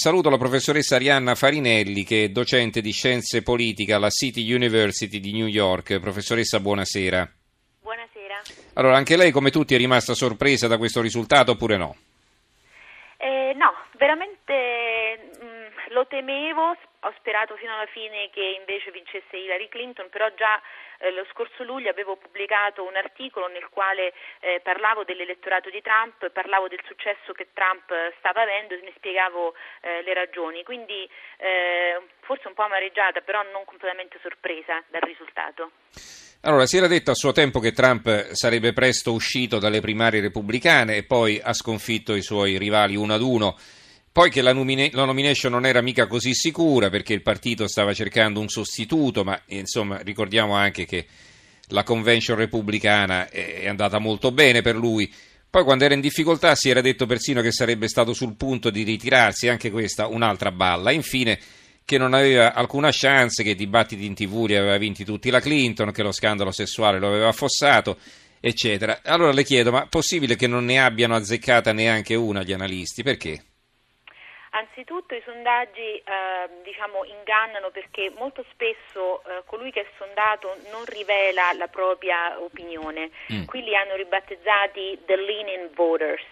Saluto la professoressa Arianna Farinelli che è docente di scienze politiche alla City University di New York. Professoressa, buonasera. Buonasera. Allora, anche lei come tutti è rimasta sorpresa da questo risultato oppure no? Eh, no, veramente lo temevo, ho sperato fino alla fine che invece vincesse Hillary Clinton, però già eh, lo scorso luglio avevo pubblicato un articolo nel quale eh, parlavo dell'elettorato di Trump, parlavo del successo che Trump stava avendo e ne spiegavo eh, le ragioni, quindi eh, forse un po' amareggiata, però non completamente sorpresa dal risultato. Allora, si era detto a suo tempo che Trump sarebbe presto uscito dalle primarie repubblicane e poi ha sconfitto i suoi rivali uno ad uno. Poi che la, nomine- la, nomination non era mica così sicura perché il partito stava cercando un sostituto, ma insomma ricordiamo anche che la convention repubblicana è andata molto bene per lui. Poi quando era in difficoltà si era detto persino che sarebbe stato sul punto di ritirarsi, anche questa un'altra balla. Infine che non aveva alcuna chance, che i dibattiti in tv li aveva vinti tutti la Clinton, che lo scandalo sessuale lo aveva affossato, eccetera. Allora le chiedo, ma possibile che non ne abbiano azzeccata neanche una gli analisti? Perché? Anzitutto i sondaggi eh, diciamo, ingannano perché molto spesso eh, colui che è sondato non rivela la propria opinione. Mm. Qui li hanno ribattezzati the leaning voters,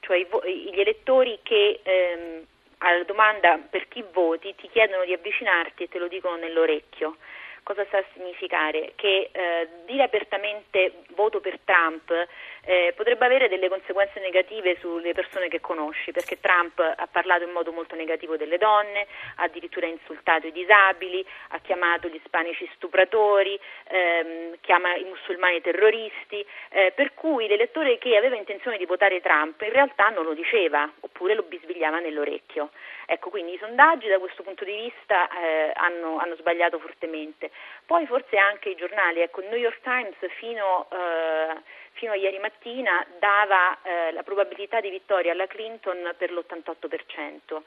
cioè vo- gli elettori che ehm, alla domanda per chi voti ti chiedono di avvicinarti e te lo dicono nell'orecchio. Cosa sta a significare? Che eh, dire apertamente voto per Trump eh, potrebbe avere delle conseguenze negative sulle persone che conosci, perché Trump ha parlato in modo molto negativo delle donne, ha addirittura insultato i disabili, ha chiamato gli ispanici stupratori, ehm, chiama i musulmani terroristi, eh, per cui l'elettore che aveva intenzione di votare Trump in realtà non lo diceva oppure lo bisbigliava nell'orecchio. Ecco, quindi i sondaggi da questo punto di vista eh, hanno, hanno, sbagliato fortemente. Poi forse anche i giornali, ecco, il New York Times fino, eh, fino a ieri mattina dava eh, la probabilità di vittoria alla Clinton per l'88%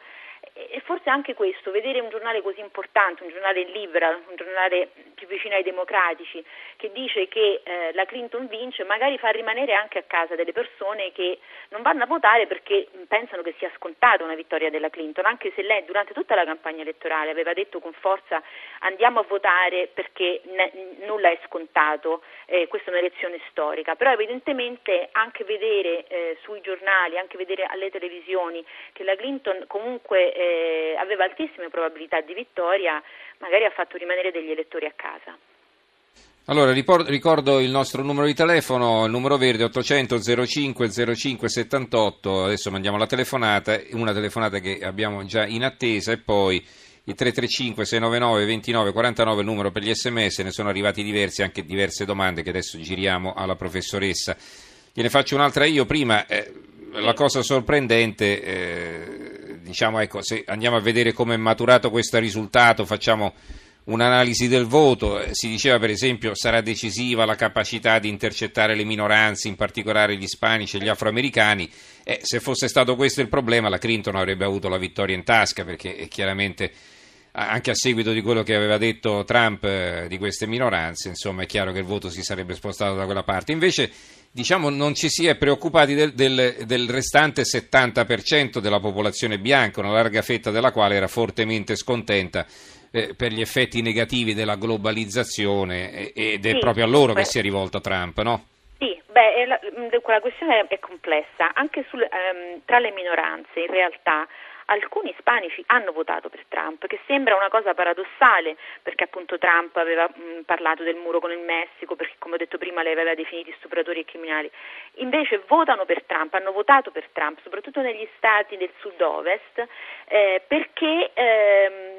e forse anche questo, vedere un giornale così importante, un giornale liberal, un giornale più vicino ai democratici, che dice che eh, la Clinton vince, magari fa rimanere anche a casa delle persone che non vanno a votare perché pensano che sia scontata una vittoria della Clinton, anche se lei durante tutta la campagna elettorale aveva detto con forza andiamo a votare perché ne, nulla è scontato, eh, questa è un'elezione storica, però evidentemente anche vedere eh, sui giornali, anche vedere alle televisioni che la Clinton comunque eh, aveva altissime probabilità di vittoria, magari ha fatto rimanere degli elettori a casa. Allora, ricordo il nostro numero di telefono, il numero verde 800 05 05 78, adesso mandiamo la telefonata, una telefonata che abbiamo già in attesa e poi il 335 699 29 49 il numero per gli sms, ne sono arrivati diversi, anche diverse domande che adesso giriamo alla professoressa. Gliene faccio un'altra io prima, eh, la cosa sorprendente... Eh, diciamo, ecco, se andiamo a vedere come è maturato questo risultato, facciamo un'analisi del voto, eh, si diceva per esempio sarà decisiva la capacità di intercettare le minoranze, in particolare gli ispanici e gli afroamericani, eh, se fosse stato questo il problema la Clinton avrebbe avuto la vittoria in tasca perché è chiaramente anche a seguito di quello che aveva detto Trump eh, di queste minoranze, insomma è chiaro che il voto si sarebbe spostato da quella parte. Invece diciamo, non ci si è preoccupati del, del, del, restante 70% della popolazione bianca, una larga fetta della quale era fortemente scontenta eh, per gli effetti negativi della globalizzazione ed è sì, proprio a loro beh. che si è rivolto Trump, no? Sì, beh, la, la questione è complessa, anche sul, um, tra le minoranze in realtà alcuni ispanici hanno votato per Trump, che sembra una cosa paradossale, perché appunto Trump aveva mh, parlato del muro con il Messico, perché come ho detto prima lei aveva definiti stupratori e criminali. Invece votano per Trump, hanno votato per Trump, soprattutto negli stati del sud-ovest, eh, perché ehm,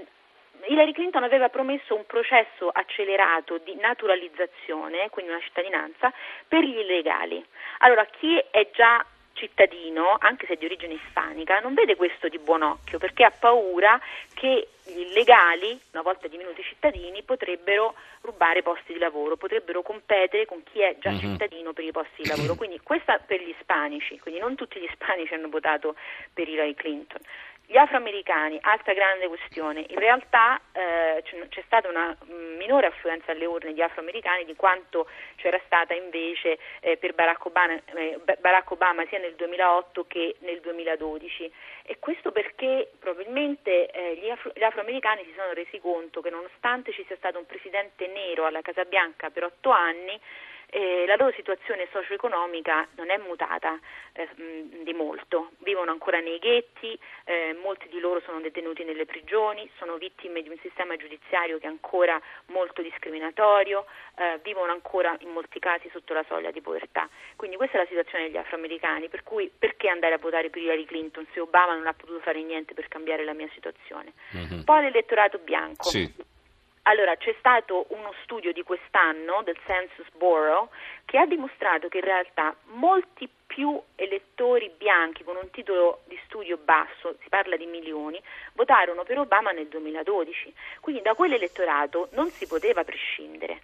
Hillary Clinton aveva promesso un processo accelerato di naturalizzazione, quindi una cittadinanza, per gli illegali. Allora, chi è già cittadino, anche se di origine ispanica, non vede questo di buon occhio perché ha paura che gli illegali, una volta diminuiti i cittadini, potrebbero rubare posti di lavoro, potrebbero competere con chi è già mm-hmm. cittadino per i posti di lavoro. Quindi questa per gli ispanici, quindi non tutti gli ispanici hanno votato per Hillary Clinton. Gli afroamericani, altra grande questione, in realtà eh, c'è stata una minore affluenza alle urne di afroamericani di quanto c'era stata invece eh, per Barack Obama, eh, Barack Obama, sia nel 2008 che nel 2012 e questo perché probabilmente eh, gli, afro- gli afroamericani si sono resi conto che nonostante ci sia stato un presidente nero alla Casa Bianca per otto anni, eh, la loro situazione socio-economica non è mutata eh, di molto, vivono ancora nei ghetti, eh, molti di loro sono detenuti nelle prigioni, sono vittime di un sistema giudiziario che è ancora molto discriminatorio, eh, vivono ancora in molti casi sotto la soglia di povertà. Quindi questa è la situazione degli afroamericani, per cui perché andare a votare per Hillary Clinton se Obama non ha potuto fare niente per cambiare la mia situazione? Mm-hmm. Poi l'elettorato bianco. Sì. Allora, c'è stato uno studio di quest'anno del Census Bureau che ha dimostrato che in realtà molti più elettori bianchi con un titolo di studio basso, si parla di milioni, votarono per Obama nel 2012. Quindi da quell'elettorato non si poteva prescindere.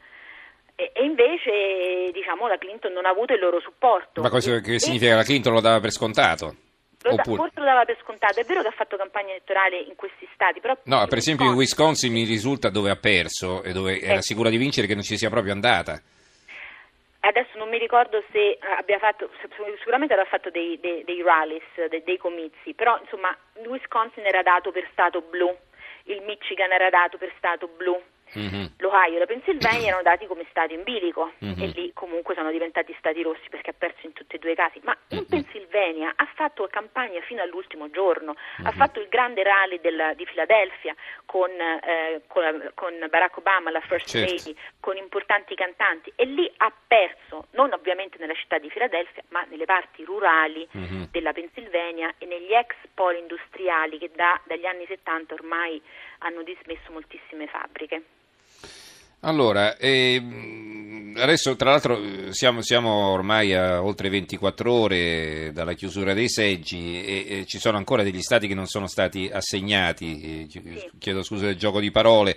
E, e invece diciamo, la Clinton non ha avuto il loro supporto. Ma cosa che significa che la Clinton lo dava per scontato? Lo da, forse lo dava per scontato, è vero che ha fatto campagna elettorale in questi stati, però... No, per esempio in Wisconsin mi risulta dove ha perso e dove era eh. sicura di vincere che non ci sia proprio andata. Adesso non mi ricordo se abbia fatto, sicuramente avrà fatto dei, dei, dei rallies, dei, dei, comizi, però insomma il Wisconsin era dato per stato blu, il Michigan era dato per stato blu, Mm-hmm. L'Ohio e la Pennsylvania erano dati come stati in bilico mm-hmm. e lì comunque sono diventati stati rossi perché ha perso in tutti e due i casi. Ma in mm-hmm. Pennsylvania ha fatto campagna fino all'ultimo giorno, ha mm-hmm. fatto il grande rally del, di Filadelfia con, eh, con, con, Barack Obama, la First certo. Lady, con importanti cantanti e lì ha perso, non ovviamente nella città di Filadelfia, ma nelle parti rurali mm-hmm. della Pennsylvania e negli ex poli industriali che da, dagli anni 70 ormai hanno dismesso moltissime fabbriche. Allora, eh, adesso tra l'altro siamo, siamo, ormai a oltre 24 ore dalla chiusura dei seggi e, e, ci sono ancora degli stati che non sono stati assegnati, eh, chiedo scusa del gioco di parole.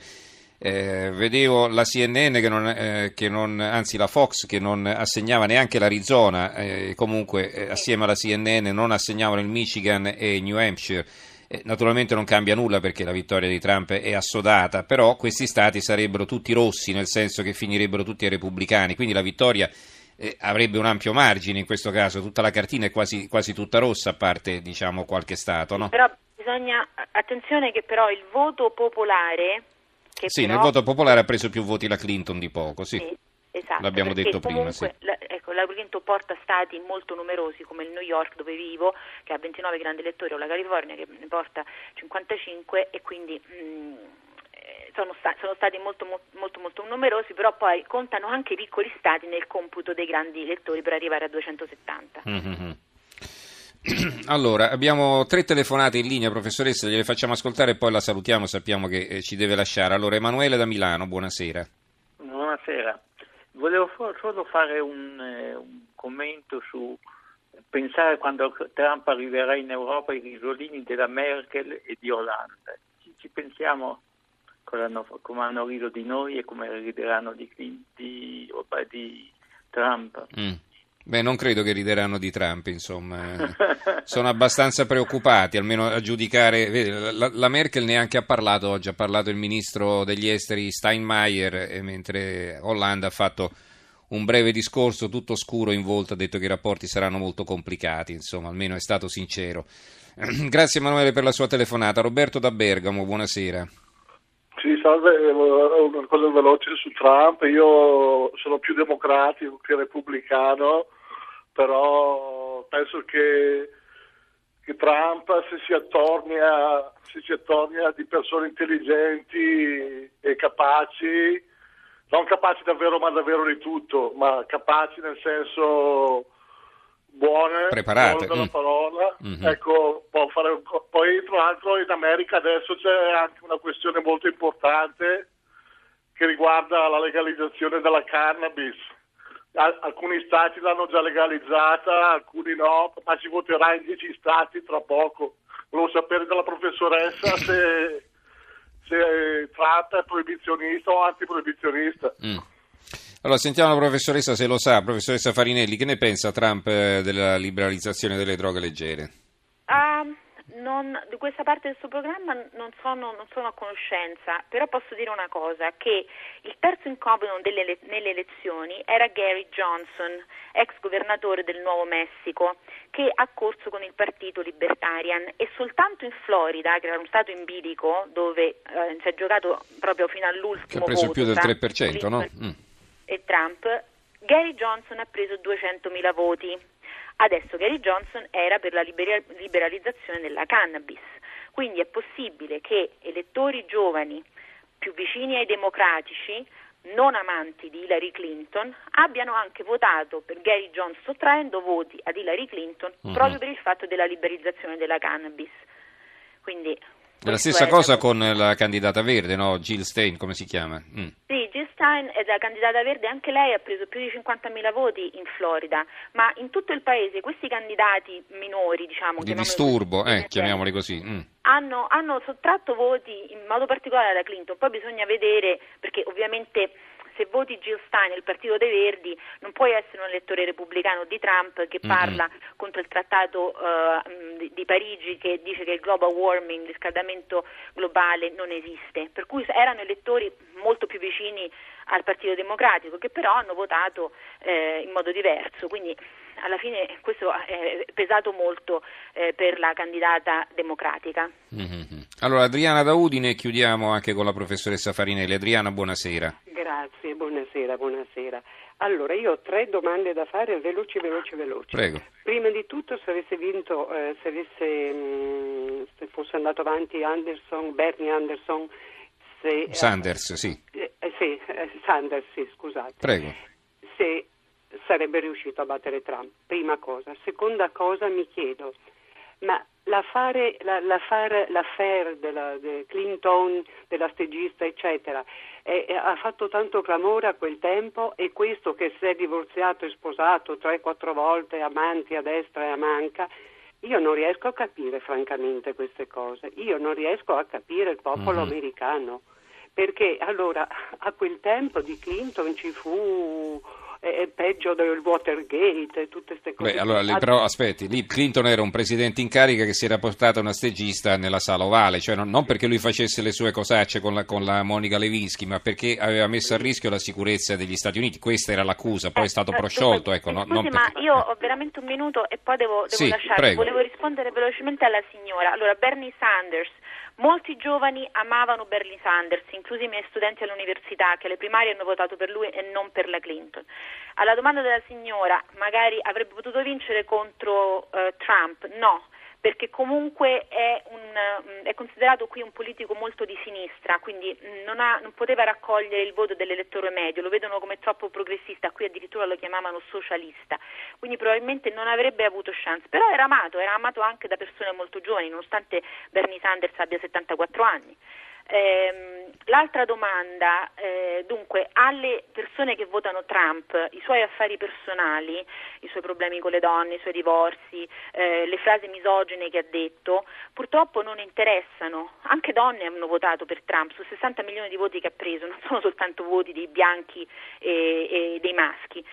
Eh, vedevo la CNN che non, eh, che non, anzi la Fox che non assegnava neanche l'Arizona, eh, comunque eh, assieme alla CNN non assegnavano il Michigan e New Hampshire. Eh, naturalmente non cambia nulla perché la vittoria di Trump è assodata, però questi stati sarebbero tutti rossi, nel senso che finirebbero tutti ai repubblicani, quindi la vittoria eh, avrebbe un ampio margine in questo caso, tutta la cartina è quasi, quasi tutta rossa a parte diciamo, qualche stato. No? Però bisogna, attenzione che però il voto popolare... sì, però... nel voto popolare ha preso più voti la Clinton di poco, sì. sì esatto, l'abbiamo detto prima. Sì. La, l'Agrigento porta stati molto numerosi come il New York dove vivo che ha 29 grandi elettori o la California che ne porta 55 e quindi mh, mm, sono, sta- sono, stati molto, molto, molto numerosi, però poi contano anche i piccoli stati nel computo dei grandi elettori per arrivare a 270. Mm-hmm. Allora, abbiamo tre telefonate in linea, professoressa, gliele facciamo ascoltare e poi la salutiamo, sappiamo che eh, ci deve lasciare. Allora, Emanuele da Milano, buonasera. Buonasera. Volevo solo fare un, eh, un commento su pensare quando Trump arriverà in Europa i risolini della Merkel e di Hollande. Ci, ci pensiamo come hanno, come hanno, riso di noi e come rideranno di, di, di Trump. Mm. Beh, non credo che rideranno di Trump, insomma. Sono abbastanza preoccupati, almeno a giudicare. Vede, la, la, Merkel neanche ha parlato oggi, ha parlato il ministro degli esteri Steinmeier, mentre Hollande ha fatto un breve discorso tutto scuro in volto, ha detto che i rapporti saranno molto complicati, insomma, almeno è stato sincero. Grazie Emanuele per la sua telefonata. Roberto da Bergamo, buonasera. Sì, salve, eh, una cosa veloce su Trump. Io sono più democratico che repubblicano, però penso che, che Trump, se si, attornia, se si attornia di persone intelligenti e capaci, non capaci davvero, ma davvero di tutto, ma capaci nel senso buone, preparate, buone mm. parola, mm-hmm. ecco, può fare, poi tra l'altro in America adesso c'è anche una questione molto importante che riguarda la legalizzazione della cannabis. alcuni stati l'hanno già legalizzata, alcuni no, ma si voterà in dieci stati tra poco. Volevo sapere dalla professoressa se, se Trump è proibizionista o antiproibizionista. Mm. Allora, sentiamo la professoressa se lo sa, professoressa Farinelli, che ne pensa Trump eh, della liberalizzazione delle droghe leggere? Uh, non, di questa parte del suo programma non sono, non sono, a conoscenza, però posso dire una cosa, che il terzo incomodo delle, nelle elezioni era Gary Johnson, ex governatore del Nuovo Messico, che ha corso con il partito Libertarian e soltanto in Florida, che era un stato in bilico, dove eh, si è giocato proprio fino all'ultimo che ha preso voto, più del 3%, no? Mm. E Trump, Gary Johnson ha preso 200.000 voti. Adesso Gary Johnson era per la liberalizzazione della cannabis, quindi è possibile che elettori giovani più vicini ai democratici, non amanti di Hillary Clinton, abbiano anche votato per Gary Johnson sottraendo voti ad Hillary Clinton uh-huh. proprio per il fatto della liberalizzazione della cannabis. Quindi la stessa cosa con la candidata verde, no? Jill Stein, come si chiama? Mm. Sì, Jill Stein è la candidata verde, anche lei ha preso più di 50.000 voti in Florida, ma in tutto il paese questi candidati minori, diciamo... Di disturbo, eh, chiamiamoli così. Mm. Hanno, hanno sottratto voti in modo particolare alla Clinton, poi bisogna vedere, perché ovviamente se voti Jill Stein, il Partito dei Verdi, non puoi essere un elettore repubblicano di Trump che parla mm-hmm. contro il trattato uh, di, di, Parigi che dice che il global warming, il riscaldamento globale non esiste. Per cui erano elettori molto più vicini al Partito Democratico che però hanno votato eh, in modo diverso. Quindi alla fine questo è pesato molto eh, per la candidata democratica. Mm-hmm. Allora Adriana da Udine chiudiamo anche con la professoressa Farinelli. Adriana, buonasera. Grazie, buonasera, buonasera. Allora, io ho tre domande da fare, veloci, veloci, veloci. Prego. Prima di tutto, se avesse vinto, eh, se, avesse, mh, mm, se fosse andato avanti Anderson, Bernie Anderson, se, Sanders, eh, sì. Eh, sì, eh, Sanders, sì, scusate. Prego. Se sarebbe riuscito a battere Trump, prima cosa. Seconda cosa, mi chiedo, ma l'affare, la, l'affare, l'affair della de Clinton, della stagista, eccetera, eh, ha fatto tanto clamore a quel tempo e questo che si è divorziato e sposato tre, quattro volte, amanti a destra e a manca, io non riesco a capire francamente queste cose, io non riesco a capire il popolo mm-hmm. americano, perché allora a quel tempo di Clinton ci fu è peggio del Watergate e tutte queste cose. Beh, allora, però aspetti, lì Clinton era un presidente in carica che si era portato una stegista nella sala ovale, cioè non, non perché lui facesse le sue cosacce con la, con la, Monica Lewinsky, ma perché aveva messo a rischio la sicurezza degli Stati Uniti. Questa era l'accusa, poi è stato eh, prosciolto. Ecco, no, scusi, ma perché... io ho veramente un minuto e poi devo, devo sì, lasciare. Volevo rispondere velocemente alla signora. Allora, Bernie Sanders Molti giovani amavano Bernie Sanders, inclusi i miei studenti all'università che alle primarie hanno votato per lui e non per la Clinton. Alla domanda della signora, magari avrebbe potuto vincere contro uh, Trump? No, perché comunque è, un, mm, è, considerato qui un politico molto di sinistra, quindi mm, non, ha, non, poteva raccogliere il voto dell'elettore medio, lo vedono come troppo progressista, qui addirittura lo chiamavano socialista, quindi probabilmente non avrebbe avuto chance, però era amato, era amato anche da persone molto giovani, nonostante Bernie Sanders abbia 74 anni. Eh, l'altra domanda, eh, dunque, alle persone che votano Trump, i suoi affari personali, i suoi problemi con le donne, i suoi divorzi, eh, le frasi misogene che ha detto, purtroppo non interessano. Anche donne hanno votato per Trump, su 60 milioni di voti che ha preso, non sono soltanto voti dei bianchi e, e dei maschi.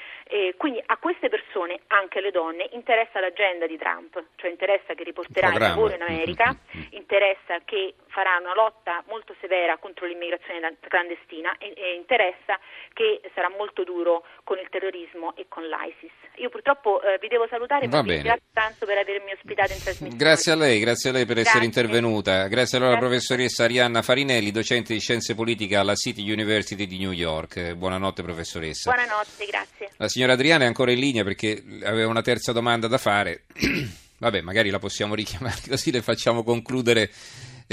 quindi a queste persone, anche alle donne, interessa l'agenda di Trump, cioè interessa che riporterà il lavoro in America, mm-hmm. interessa che farà una lotta molto severa contro l'immigrazione clandestina e, e, interessa che sarà molto duro con il terrorismo e con l'ISIS. Io purtroppo eh, vi devo salutare, ma vi ringrazio tanto per avermi ospitato in trasmissione. Grazie a lei, grazie a lei per grazie. essere intervenuta. Grazie allora alla professoressa Arianna Farinelli, docente di scienze politiche alla City University di New York. Buonanotte professoressa. Buonanotte, grazie. La signora Adriana è ancora in linea perché aveva una terza domanda da fare. Vabbè, magari la possiamo richiamare così le facciamo concludere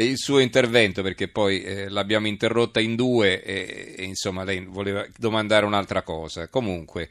il suo intervento perché poi eh, l'abbiamo interrotta in due e, e, insomma lei voleva domandare un'altra cosa. Comunque